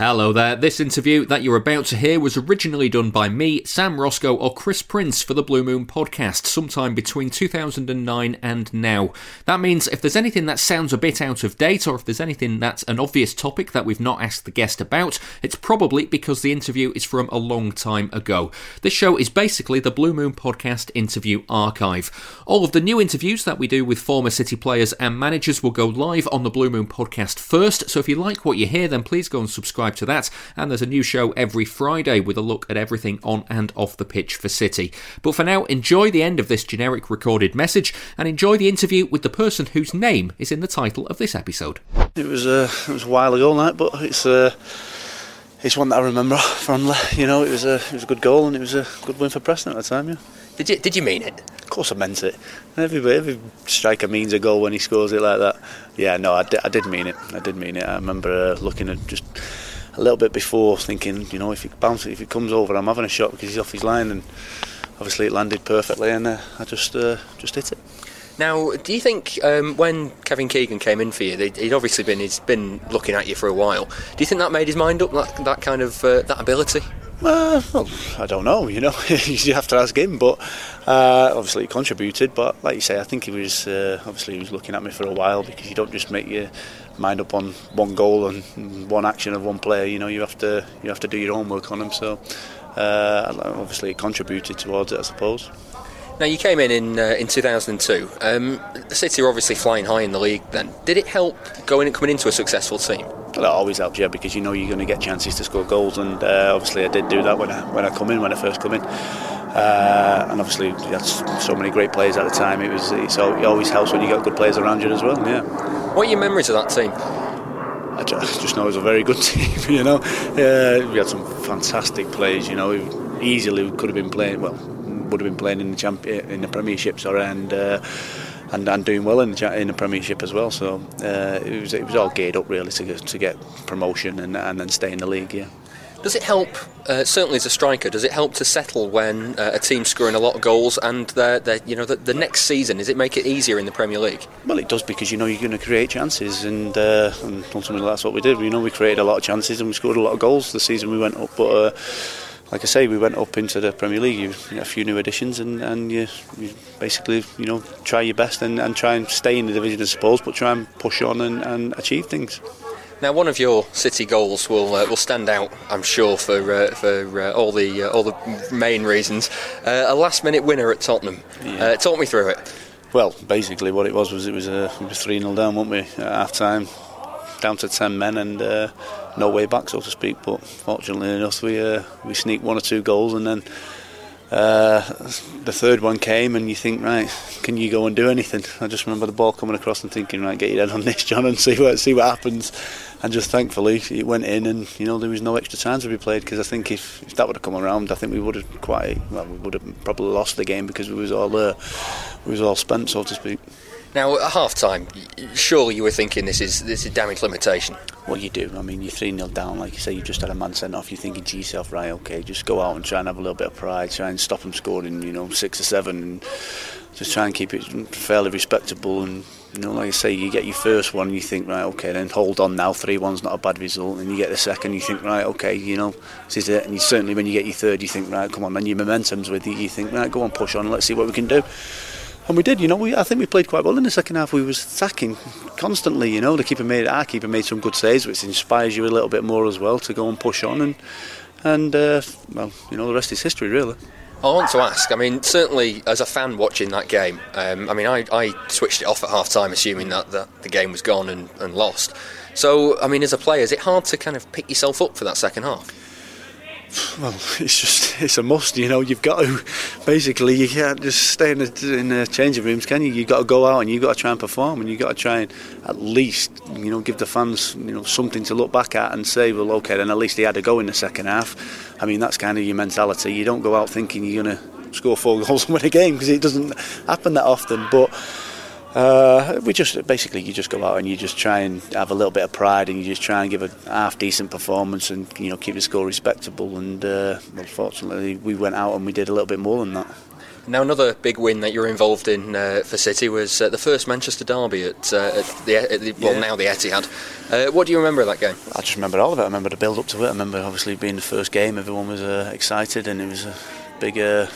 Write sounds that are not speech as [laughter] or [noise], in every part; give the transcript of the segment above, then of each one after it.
Hello there. This interview that you're about to hear was originally done by me, Sam Roscoe, or Chris Prince for the Blue Moon podcast sometime between 2009 and now. That means if there's anything that sounds a bit out of date, or if there's anything that's an obvious topic that we've not asked the guest about, it's probably because the interview is from a long time ago. This show is basically the Blue Moon podcast interview archive. All of the new interviews that we do with former City players and managers will go live on the Blue Moon podcast first, so if you like what you hear, then please go and subscribe subscribe to that. And there's a new show every Friday with a look at everything on and off the pitch for City. But for now, enjoy the end of this generic recorded message and enjoy the interview with the person whose name is in the title of this episode. It was uh, it was a while ago, that, but it's. Uh it's one that I remember fondly. You know, it was a it was a good goal and it was a good win for Preston at the time. Yeah. Did you did you mean it? Of course, I meant it. Every every striker means a goal when he scores it like that. Yeah, no, I did, I did mean it. I did mean it. I remember uh, looking at just a little bit before, thinking, you know, if he bounces, if he comes over, I'm having a shot because he's off his line, and obviously it landed perfectly, and uh, I just uh, just hit it. Now, do you think um, when Kevin Keegan came in for you, he'd obviously been he's been looking at you for a while. Do you think that made his mind up? That, that kind of uh, that ability? Uh, well, I don't know. You know, [laughs] you have to ask him. But uh, obviously, he contributed. But like you say, I think he was uh, obviously he was looking at me for a while because you don't just make your mind up on one goal and one action of one player. You know, you have to you have to do your own work on him. So uh, obviously, it contributed towards it, I suppose. Now you came in in, uh, in 2002. Um, City were obviously flying high in the league then. Did it help going coming into a successful team? Well, that always helps, yeah, because you know you're going to get chances to score goals, and uh, obviously I did do that when I when I come in when I first come in. Uh, and obviously, that's so many great players at the time. It was so it always helps when you got good players around you as well. Yeah. What are your memories of that team? I [laughs] just know it was a very good [laughs] team. You know, uh, we had some fantastic players. You know, easily could have been playing well would have been playing in the champion in the Premiership, sorry, and. And, and doing well in the, in the Premiership as well. So uh, it was it was all geared up really to get, to get promotion and and then stay in the league. Yeah. Does it help, uh, certainly as a striker, does it help to settle when uh, a team's scoring a lot of goals and they're, they're, you know the, the, next season, does it make it easier in the Premier League? Well, it does because you know you're going to create chances and, uh, and ultimately that's what we did. You know we created a lot of chances and we scored a lot of goals the season we went up. But uh, like I say, we went up into the Premier League. You a few new additions, and, and you, you basically you know try your best and, and try and stay in the division, I suppose, but try and push on and, and achieve things. Now, one of your City goals will uh, will stand out, I'm sure, for uh, for uh, all the uh, all the main reasons. Uh, a last minute winner at Tottenham. Yeah. Uh, talk me through it. Well, basically, what it was was it was a three 0 down, weren't we, at half time, down to ten men, and no way back, so to speak. But fortunately enough, we uh, we sneaked one or two goals, and then uh, the third one came, and you think, right, can you go and do anything? I just remember the ball coming across and thinking, right, get your head on this, Jon, and see what see what happens. And just thankfully, it went in, and you know there was no extra time to be played because I think if, if that would have come around, I think we would have quite well, we would have probably lost the game because we was all uh, we was all spent, so to speak. Now at half time, surely you were thinking this is this is damage limitation. Well, you do. I mean, you're 3 0 down, like you say, you just had a man sent off. You're thinking to yourself, right, okay, just go out and try and have a little bit of pride, try and stop them scoring, you know, six or seven, and just try and keep it fairly respectable. And, you know, like I say, you get your first one, you think, right, okay, then hold on now, 3 1's not a bad result. And you get the second, you think, right, okay, you know, this is it. And you, certainly when you get your third, you think, right, come on, then your momentum's with you, you think, right, go on, push on, let's see what we can do and we did. You know, we, I think we played quite well in the second half. We was attacking constantly. You know, the keeper made our keeper made some good saves, which inspires you a little bit more as well to go and push on. And and uh, well, you know, the rest is history, really. I want to ask. I mean, certainly as a fan watching that game, um, I mean, I, I switched it off at half time, assuming that, that the game was gone and, and lost. So, I mean, as a player, is it hard to kind of pick yourself up for that second half? [sighs] well, [laughs] it's just it's a must. You know, you've got to basically you can't just stay in the, in the changing rooms, can you? You've got to go out and you've got to try and perform, and you've got to try and at least you know give the fans you know something to look back at and say, well, okay, then at least he had to go in the second half. I mean, that's kind of your mentality. You don't go out thinking you're to score four [laughs] goals and win a game because it doesn't happen that often, but. Uh, we just basically you just go out and you just try and have a little bit of pride and you just try and give a half decent performance and you know keep the score respectable and uh, unfortunately we went out and we did a little bit more than that. Now, another big win that you're involved in uh, for City was uh, the first Manchester derby at, uh, at, the, at the, well, yeah. now the Etihad. Uh, what do you remember of that game? I just remember all of it. I remember the build up to it. I remember obviously being the first game. Everyone was uh, excited, and it was a big, uh,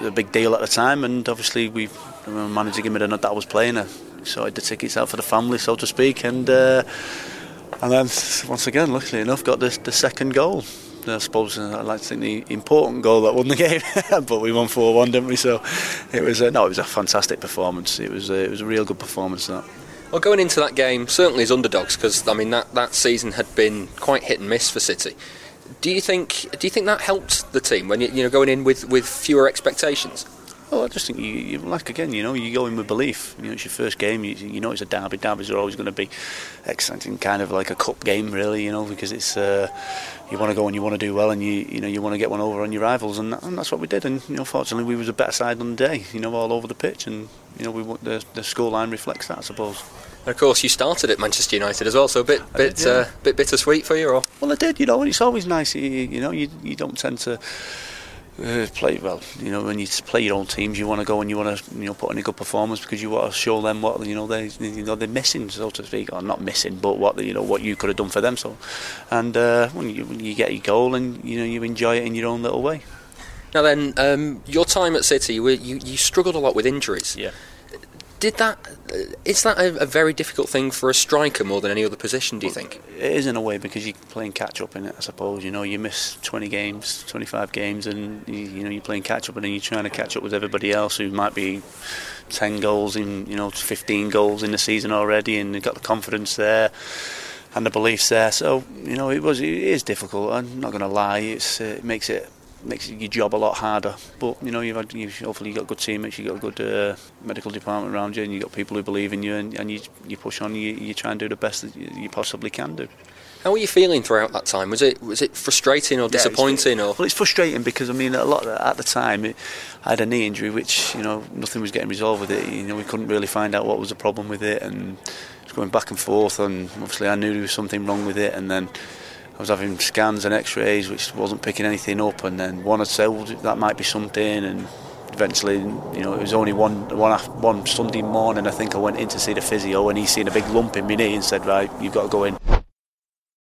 a big deal at the time. And obviously, we managed to give me the nut that I was playing. I sorted the tickets out for the family, so to speak, and and then once again, luckily enough, got the, the second goal. I suppose uh, I'd like to think the important goal that won the [laughs] game, but we won four one, didn't we? So it was uh, no, it was a fantastic performance. It was uh, it was a real good performance. That. Well, going into that game, certainly as underdogs, because I mean that, that season had been quite hit and miss for City. Do you think do you think that helped the team when you, you know going in with, with fewer expectations? Well, I just think you, you, like again, you know, you go in with belief. You know, it's your first game. You, you know, it's a derby. Derbies are always going to be exciting, kind of like a cup game, really. You know, because it's uh, you want to go and you want to do well, and you you know you want to get one over on your rivals, and, that, and that's what we did. And you know, fortunately, we was a better side on the day. You know, all over the pitch, and you know, we the the scoreline reflects that, I suppose. And of course, you started at Manchester United as well, so a bit bit did, yeah. uh, bit bittersweet for you, or well, I did. You know, it's always nice. You, you know, you you don't tend to uh, play well. You know, when you play your own teams, you want to go and you want to you know put in a good performance because you want to show them what you know they you know they're missing, so to speak, or not missing, but what you know what you could have done for them. So, and uh, when you when you get your goal and you know you enjoy it in your own little way. Now then, um, your time at City, you, you struggled a lot with injuries. Yeah did that is that a, a, very difficult thing for a striker more than any other position do you well, think? it is in a way because you're playing catch up in it I suppose. You know you miss 20 games 25 games and you, you, know you're playing catch up and then you're trying to catch up with everybody else who might be 10 goals in you know 15 goals in the season already and you've got the confidence there and the beliefs there. So you know it was it is difficult. I'm not going to lie. It's uh, it makes it makes your job a lot harder. But you know, you've had you've, hopefully you've got good teammates, you've got a good uh, medical department around you, and you've got people who believe in you, and, and you you push on, you, you try and do the best that you, possibly can do. How were you feeling throughout that time? Was it was it frustrating or disappointing? Yeah, or well, it's frustrating because I mean, a lot at the time, it, I had a knee injury, which you know nothing was getting resolved with it. You know, we couldn't really find out what was the problem with it, and it was going back and forth. And obviously, I knew there was something wrong with it, and then I was having scans and X-rays which wasn't picking anything up, and then one had said well, that might be something, and eventually, you know, it was only one one one Sunday morning. I think I went in to see the physio, and he seen a big lump in my knee and said, "Right, you've got to go in